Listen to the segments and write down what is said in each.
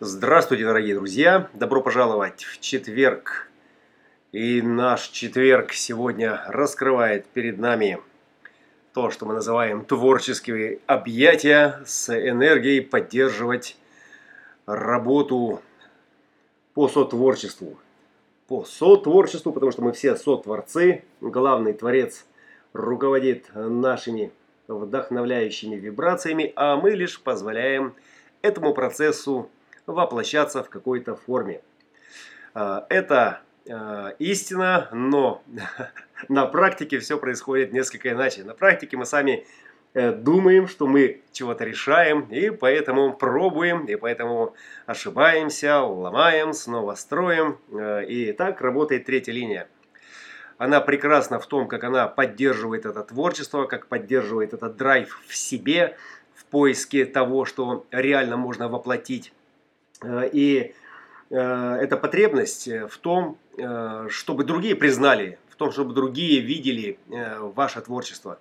Здравствуйте, дорогие друзья! Добро пожаловать в четверг. И наш четверг сегодня раскрывает перед нами то, что мы называем творческие объятия с энергией поддерживать работу по сотворчеству. По сотворчеству, потому что мы все сотворцы. Главный творец руководит нашими вдохновляющими вибрациями, а мы лишь позволяем этому процессу воплощаться в какой-то форме. А, это а, истина, но на практике все происходит несколько иначе. На практике мы сами э, думаем, что мы чего-то решаем, и поэтому пробуем, и поэтому ошибаемся, ломаем, снова строим. Э, и так работает третья линия. Она прекрасна в том, как она поддерживает это творчество, как поддерживает этот драйв в себе, в поиске того, что реально можно воплотить. Э, и э, эта потребность в том, э, чтобы другие признали, в том, чтобы другие видели ваше творчество.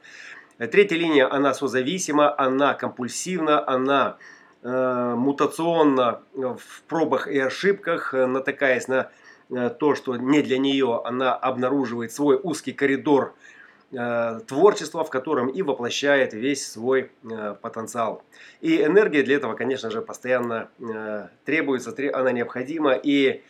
Третья линия, она созависима, она компульсивна, она мутационна в пробах и ошибках, натыкаясь на то, что не для нее, она обнаруживает свой узкий коридор Э, творчество, в котором и воплощает весь свой э, потенциал. И энергия для этого, конечно же, постоянно э, требуется, она необходима. И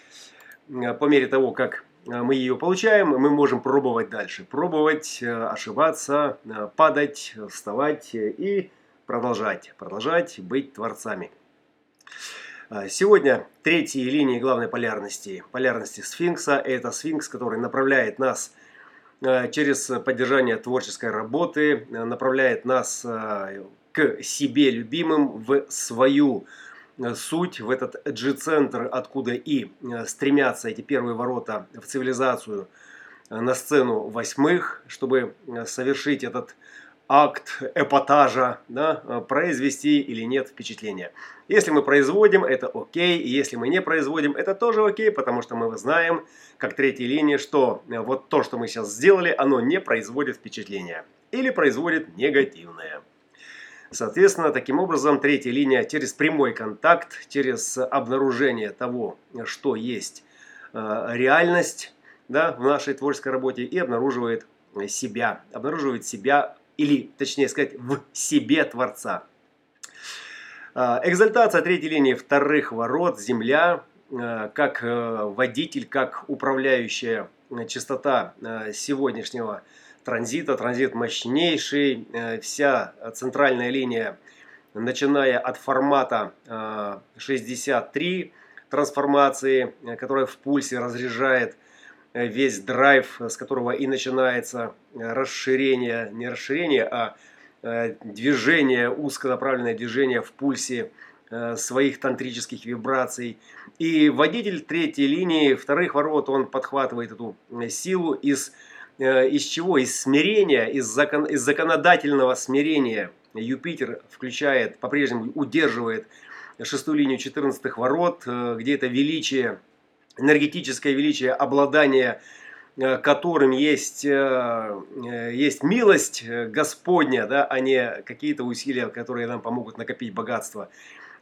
по мере того, как мы ее получаем, мы можем пробовать дальше. Пробовать, ошибаться, падать, вставать и продолжать. Продолжать быть творцами. Сегодня третья линия главной полярности, полярности сфинкса, это сфинкс, который направляет нас Э, через поддержание творческой работы э, направляет нас э, к себе любимым, в свою суть, в этот G-центр, откуда и стремятся эти первые ворота в цивилизацию на сцену восьмых, чтобы совершить этот акт эпатажа, да, произвести или нет впечатление. Если мы производим, это окей, и если мы не производим, это тоже окей, потому что мы знаем, как третья линия, что вот то, что мы сейчас сделали, оно не производит впечатления или производит негативное. Соответственно, таким образом, третья линия через прямой контакт, через обнаружение того, что есть э, реальность да, в нашей творческой работе и обнаруживает себя, обнаруживает себя или, точнее сказать, в себе Творца. А, экзальтация третьей линии вторых ворот, Земля, а, как э, водитель, как управляющая э, частота э, сегодняшнего транзита. Транзит мощнейший, вся центральная линия, начиная от формата 63 трансформации, которая в пульсе разряжает весь драйв, с которого и начинается расширение, не расширение, а Э, движение, узконаправленное движение в пульсе э, своих тантрических вибраций. И водитель третьей линии, вторых ворот, он подхватывает эту э, силу из, из чего? Из смирения, из, закон, из законодательного смирения. Юпитер включает, по-прежнему удерживает шестую линию 14 ворот, где это величие, энергетическое величие обладания Э, которым есть, э, э, есть милость Господня, да, а не какие-то усилия, которые нам помогут накопить богатство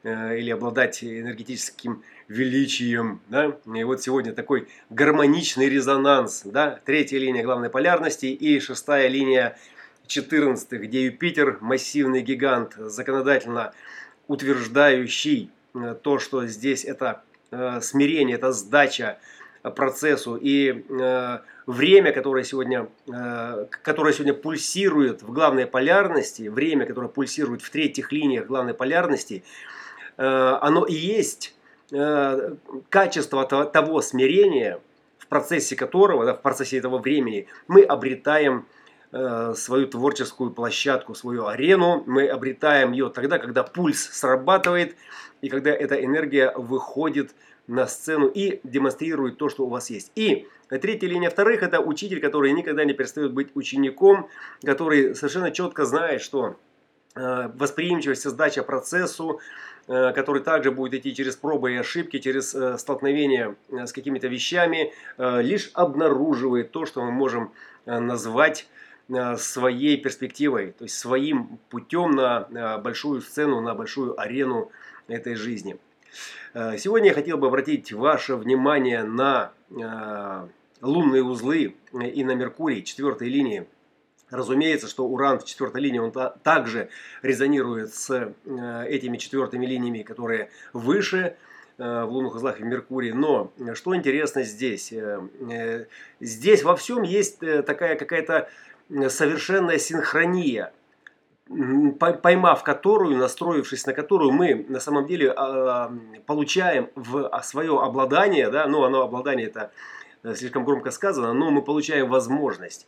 или обладать энергетическим величием. Да? И вот сегодня такой гармоничный резонанс. Да? Третья линия главной полярности и шестая линия 14, где Юпитер, массивный гигант, законодательно утверждающий то, что здесь это смирение, это сдача, процессу. И э, время, которое сегодня, э, которое сегодня пульсирует в главной полярности, время, которое пульсирует в третьих линиях главной полярности, э, оно и есть э, качество того смирения, в процессе которого, да, в процессе этого времени мы обретаем э, свою творческую площадку, свою арену. Мы обретаем ее тогда, когда пульс срабатывает и когда эта энергия выходит на сцену и демонстрирует то, что у вас есть. И третья линия вторых – это учитель, который никогда не перестает быть учеником, который совершенно четко знает, что э, восприимчивость, сдача процессу, э, который также будет идти через пробы и ошибки, через э, столкновение с какими-то вещами, лишь обнаруживает то, что мы можем назвать своей перспективой, то есть своим путем на большую сцену, на большую арену этой жизни. Э, сегодня я хотел бы обратить ваше внимание на э, лунные узлы и на Меркурий четвертой линии. Разумеется, что Уран в четвертой линии, он также резонирует с э, этими четвертыми линиями, которые выше в лунных узлах и Меркурий. Но что интересно здесь? Здесь во всем есть такая какая-то совершенная синхрония поймав которую, настроившись на которую, мы на самом деле а, получаем в а, свое обладание, да, ну оно обладание это э, слишком громко сказано, но мы получаем возможность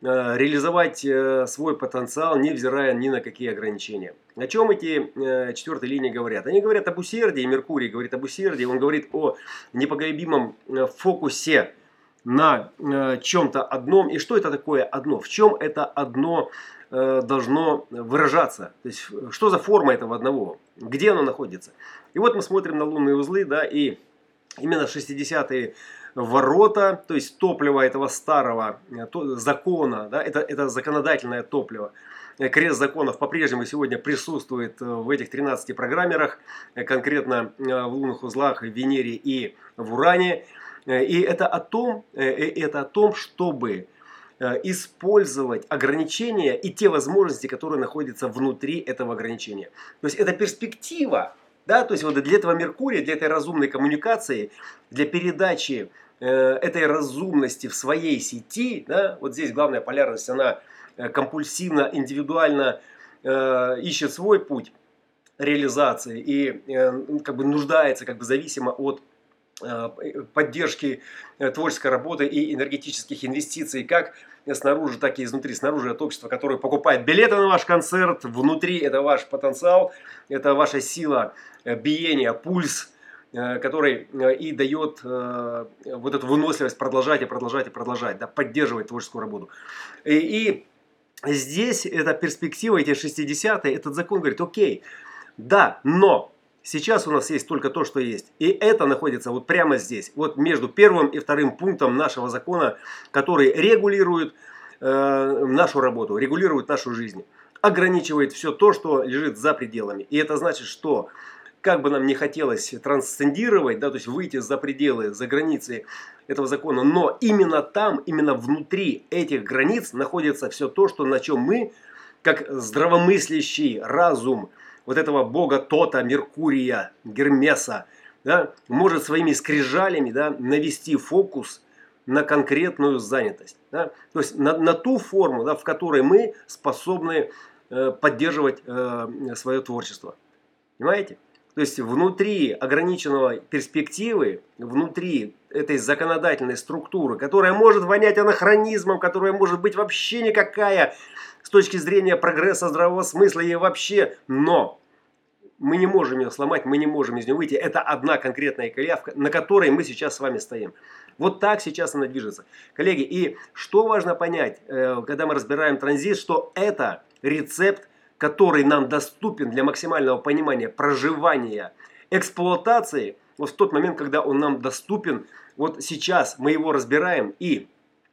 э, реализовать э, свой потенциал, невзирая ни на какие ограничения. О чем эти четвертой линии говорят? Они говорят об усердии, Меркурий говорит об усердии, он говорит о непоколебимом фокусе на чем-то одном. И что это такое одно? В чем это одно Э, должно выражаться. То есть, что за форма этого одного, где оно находится. И вот мы смотрим на лунные узлы, да, и именно 60-е ворота, то есть топливо этого старого э, закона, да, это, это законодательное топливо. Э, крест законов по-прежнему сегодня присутствует в этих 13 программерах, конкретно в лунных узлах, в Венере и в Уране. И это о том, это о том чтобы Э, использовать ограничения и те возможности, которые находятся внутри этого ограничения. То есть это перспектива, да, то есть вот для этого Меркурия, для этой разумной коммуникации, для передачи э, этой разумности в своей сети, да, вот здесь главная полярность, она э, компульсивно, индивидуально э, ищет свой путь реализации и э, как бы нуждается как бы зависимо от Э, поддержки э, творческой работы и энергетических инвестиций, как снаружи, так и изнутри. Снаружи это общество, которое покупает билеты на ваш концерт, внутри это ваш потенциал, это ваша сила э, биения, пульс, который и дает вот эту выносливость продолжать и продолжать и продолжать, да, поддерживать творческую работу. И, и здесь эта перспектива, эти 60-е, этот закон говорит, окей, да, но Сейчас у нас есть только то, что есть. И это находится вот прямо здесь, вот между первым и вторым пунктом нашего закона, который регулирует э, нашу работу, регулирует нашу жизнь, ограничивает все то, что лежит за пределами. И это значит, что как бы нам не хотелось трансцендировать, да, то есть выйти за пределы, за границы этого закона, но именно там, именно внутри этих границ находится все то, что, на чем мы, как здравомыслящий разум, вот этого бога Тота, Меркурия, Гермеса, да, может своими скрижалями да, навести фокус на конкретную занятость. Да, то есть на, на ту форму, да, в которой мы способны э, поддерживать э, свое творчество. Понимаете? То есть внутри ограниченного перспективы, внутри этой законодательной структуры, которая может вонять анахронизмом, которая может быть вообще никакая с точки зрения прогресса здравого смысла и вообще, но мы не можем ее сломать, мы не можем из нее выйти. Это одна конкретная колявка, на которой мы сейчас с вами стоим. Вот так сейчас она движется. Коллеги, и что важно понять, э, когда мы разбираем транзит, что это рецепт, который нам доступен для максимального понимания проживания, эксплуатации, вот в тот момент, когда он нам доступен, вот сейчас мы его разбираем и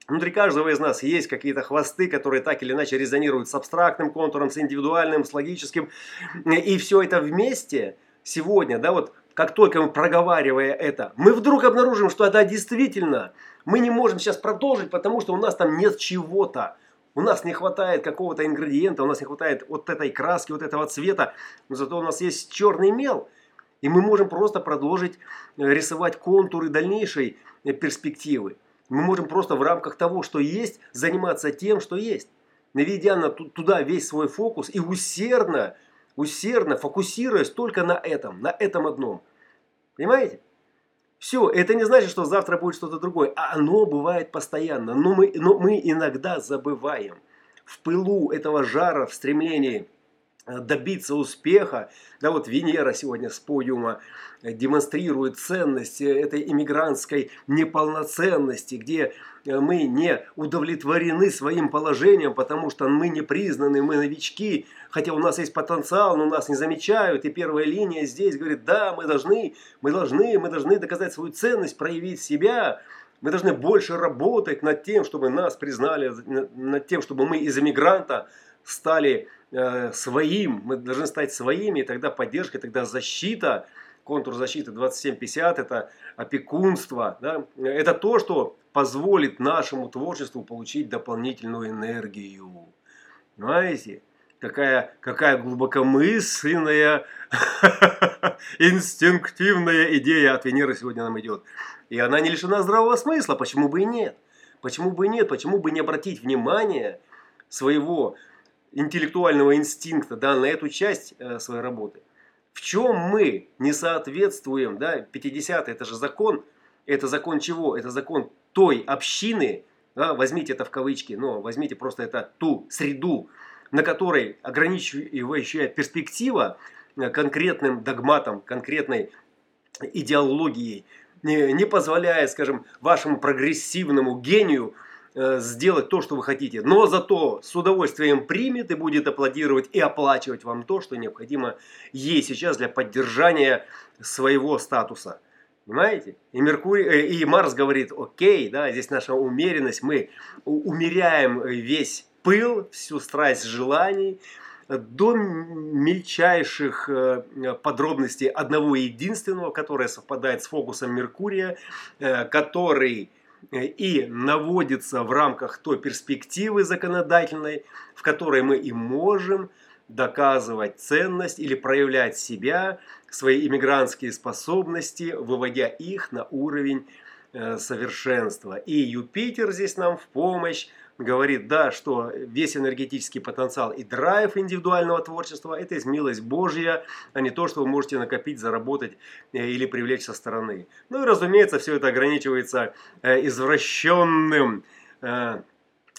Внутри каждого из нас есть какие-то хвосты, которые так или иначе резонируют с абстрактным контуром, с индивидуальным, с логическим. И все это вместе сегодня, да, вот как только мы проговаривая это, мы вдруг обнаружим, что да, действительно, мы не можем сейчас продолжить, потому что у нас там нет чего-то. У нас не хватает какого-то ингредиента, у нас не хватает вот этой краски, вот этого цвета, но зато у нас есть черный мел. И мы можем просто продолжить э, рисовать контуры дальнейшей э, перспективы. Мы можем просто в рамках того, что есть, заниматься тем, что есть. Наведя на туда весь свой фокус и усердно, усердно фокусируясь только на этом, на этом одном. Понимаете? Все, это не значит, что завтра будет что-то другое. А оно бывает постоянно. Но мы, но мы иногда забываем. В пылу этого жара, в стремлении добиться успеха. Да, вот Венера сегодня с подиума э, демонстрирует ценность э, этой иммигрантской неполноценности, где мы не удовлетворены своим положением, потому что мы не признаны, мы новички, хотя у нас есть потенциал, но нас не замечают. И первая линия здесь говорит, да, мы должны, мы должны, мы должны доказать свою ценность, проявить себя. Мы должны больше работать над тем, чтобы нас признали, над тем, чтобы мы из иммигранта стали Э, своим, мы должны стать своими, и тогда поддержка, и тогда защита, контур защиты 2750, это опекунство, да, это то, что позволит нашему творчеству получить дополнительную энергию. Понимаете? Какая, какая глубокомысленная, инстинктивная идея от Венеры сегодня нам идет. И она не лишена здравого смысла, почему бы и нет? Почему бы и нет? Почему бы не обратить внимание своего интеллектуального инстинкта да, на эту часть э, своей работы? В чем мы не соответствуем, да, 50 это же закон, это закон чего? Это закон той общины, да, возьмите это в кавычки, но возьмите просто это ту среду, на которой ограничивающая перспектива э, конкретным догматом, конкретной идеологией не, не позволяет, скажем, вашему прогрессивному гению э, сделать то, что вы хотите. Но зато с удовольствием примет и будет аплодировать и оплачивать вам то, что необходимо ей сейчас для поддержания своего статуса. Понимаете? И, Меркурий, э, и Марс говорит, окей, да, здесь наша умеренность, мы умеряем весь пыл, всю страсть желаний, до мельчайших э, подробностей одного единственного, которое совпадает с фокусом Меркурия, э, который э, и наводится в рамках той перспективы законодательной, в которой мы и можем доказывать ценность или проявлять себя, свои иммигрантские способности, выводя их на уровень совершенства. И Юпитер здесь нам в помощь, говорит, да, что весь энергетический потенциал и драйв индивидуального творчества – это из милость Божья, а не то, что вы можете накопить, заработать э, или привлечь со стороны. Ну и, разумеется, все это ограничивается э, извращенным, э,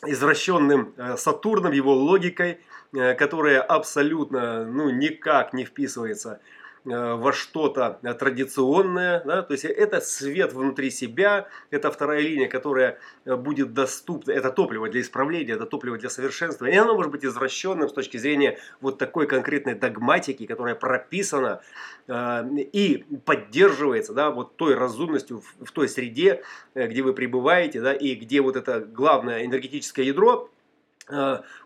извращенным Сатурном, его логикой, которая абсолютно ну, никак не вписывается в Э, во что-то традиционное, да, то есть это свет внутри себя, это вторая линия, которая э, будет доступна, это топливо для исправления, это топливо для совершенства, и оно может быть извращенным с точки зрения вот такой конкретной догматики, которая прописана э, и поддерживается, да, вот той разумностью в, в той среде, э, где вы пребываете, да, и где вот это главное энергетическое ядро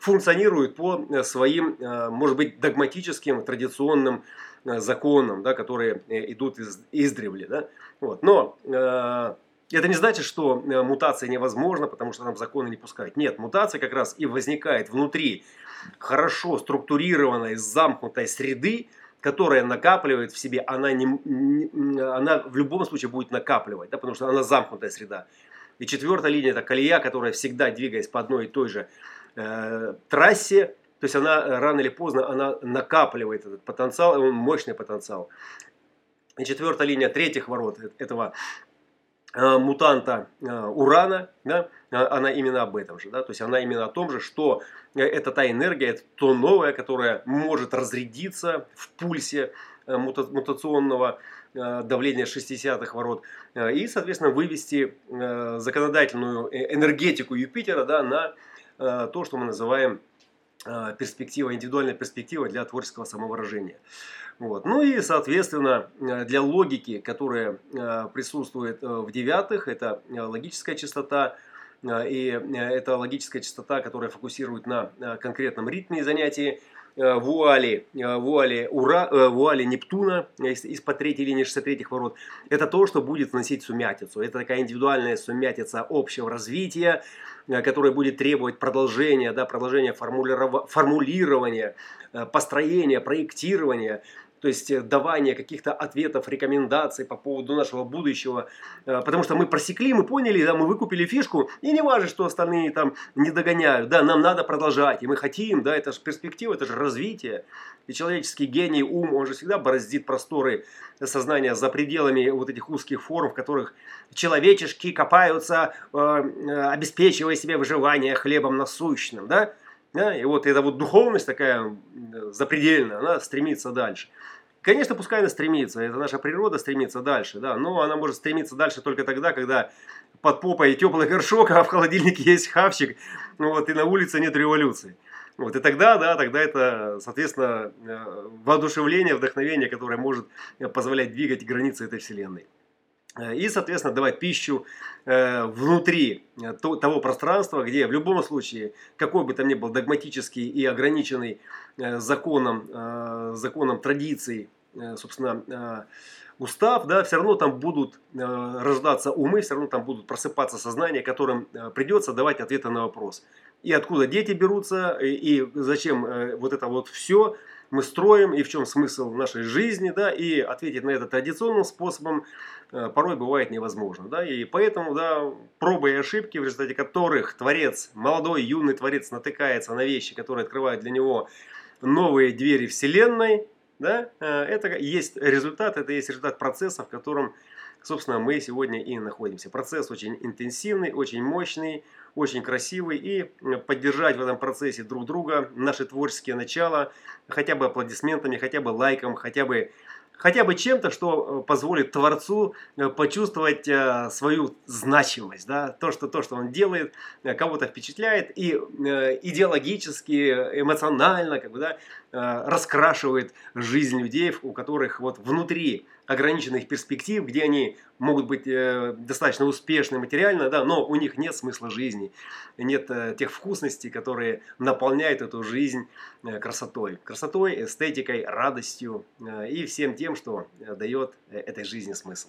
функционирует по своим, может быть, догматическим, традиционным Э, законам, да, которые э, идут из, издревле. Да? Вот. Но э, это не значит, что э, мутация невозможна, потому что нам законы не пускают. Нет, мутация как раз и возникает внутри хорошо структурированной, замкнутой среды, которая накапливает в себе, она, не, не, она в любом случае будет накапливать, да, потому что она замкнутая среда. И четвертая линия – это колея, которая всегда, двигаясь по одной и той же э, трассе, то есть она э, рано или поздно она накапливает этот потенциал, он мощный потенциал. И четвертая линия третьих ворот этого э, мутанта э, Урана, да, она именно об этом же. Да, то есть она именно о том же, что это та энергия, это то новое, которое может разрядиться в пульсе мута мутационного давления 60-х ворот и, соответственно, вывести законодательную энергетику Юпитера да, на то, что мы называем Э, перспектива, индивидуальная перспектива для творческого самовыражения. Вот. Ну и, соответственно, э, для логики, которая э, присутствует в девятых, это логическая частота, и это логическая частота, которая фокусирует на конкретном ритме занятий, вуали, вуали, ура, вуали Нептуна из, из по третьей линии 63-х ворот. Это то, что будет вносить сумятицу. Это такая индивидуальная сумятица общего развития, Э, которое будет требовать продолжения, да, продолжения формулирования, э, построения, проектирования, то есть э, давание каких-то ответов, рекомендаций по поводу нашего будущего, потому что мы просекли, мы поняли, да, мы выкупили фишку, и не важно, что остальные там не догоняют, да, нам надо продолжать, и мы хотим, да, это же перспектива, это же развитие, и человеческий гений, ум, он же всегда бороздит просторы сознания за пределами вот этих узких форм, в которых человечешки копаются, э, э, обеспечивая себе выживание хлебом насущным, да? Да? И вот эта вот духовность такая запредельная, она стремится дальше. Конечно, пускай она стремится, это наша природа стремится дальше, да, но она может стремиться дальше только тогда, когда под попой теплый горшок, а в холодильнике есть хавчик, ну вот, и на улице нет революции. Вот, и тогда, да, тогда это, соответственно, э, воодушевление, вдохновение, которое может позволять двигать границы этой вселенной. Э, и, соответственно, давать пищу э, внутри того пространства, где в любом случае, какой бы там ни был догматический и ограниченный законом, законом традиций собственно, устав, да, все равно там будут рождаться умы, все равно там будут просыпаться сознания, которым придется давать ответы на вопрос. И откуда дети берутся, и зачем вот это вот все, мы строим и в чем смысл нашей жизни, да, и ответить на это традиционным способом э, порой бывает невозможно, да, и поэтому, да, пробы и ошибки, в результате которых творец, молодой, юный творец натыкается на вещи, которые открывают для него новые двери вселенной, да, э, это есть результат, это есть результат процесса, в котором, собственно, мы сегодня и находимся. Процесс очень интенсивный, очень мощный, очень красивый и поддержать в этом процессе друг друга, наши творческие начала, хотя бы аплодисментами, хотя бы лайком, хотя бы хотя бы чем-то, что э, позволит Творцу э, почувствовать э, свою значимость, да, то, что, то, что он делает, кого-то впечатляет и идеологически, эмоционально, как бы, да, раскрашивает жизнь людей, у которых вот внутри ограниченных перспектив, где они могут быть достаточно успешны материально, да, но у них нет смысла жизни, нет тех вкусностей, которые наполняют эту жизнь красотой. Красотой, эстетикой, радостью и всем тем, что дает этой жизни смысл.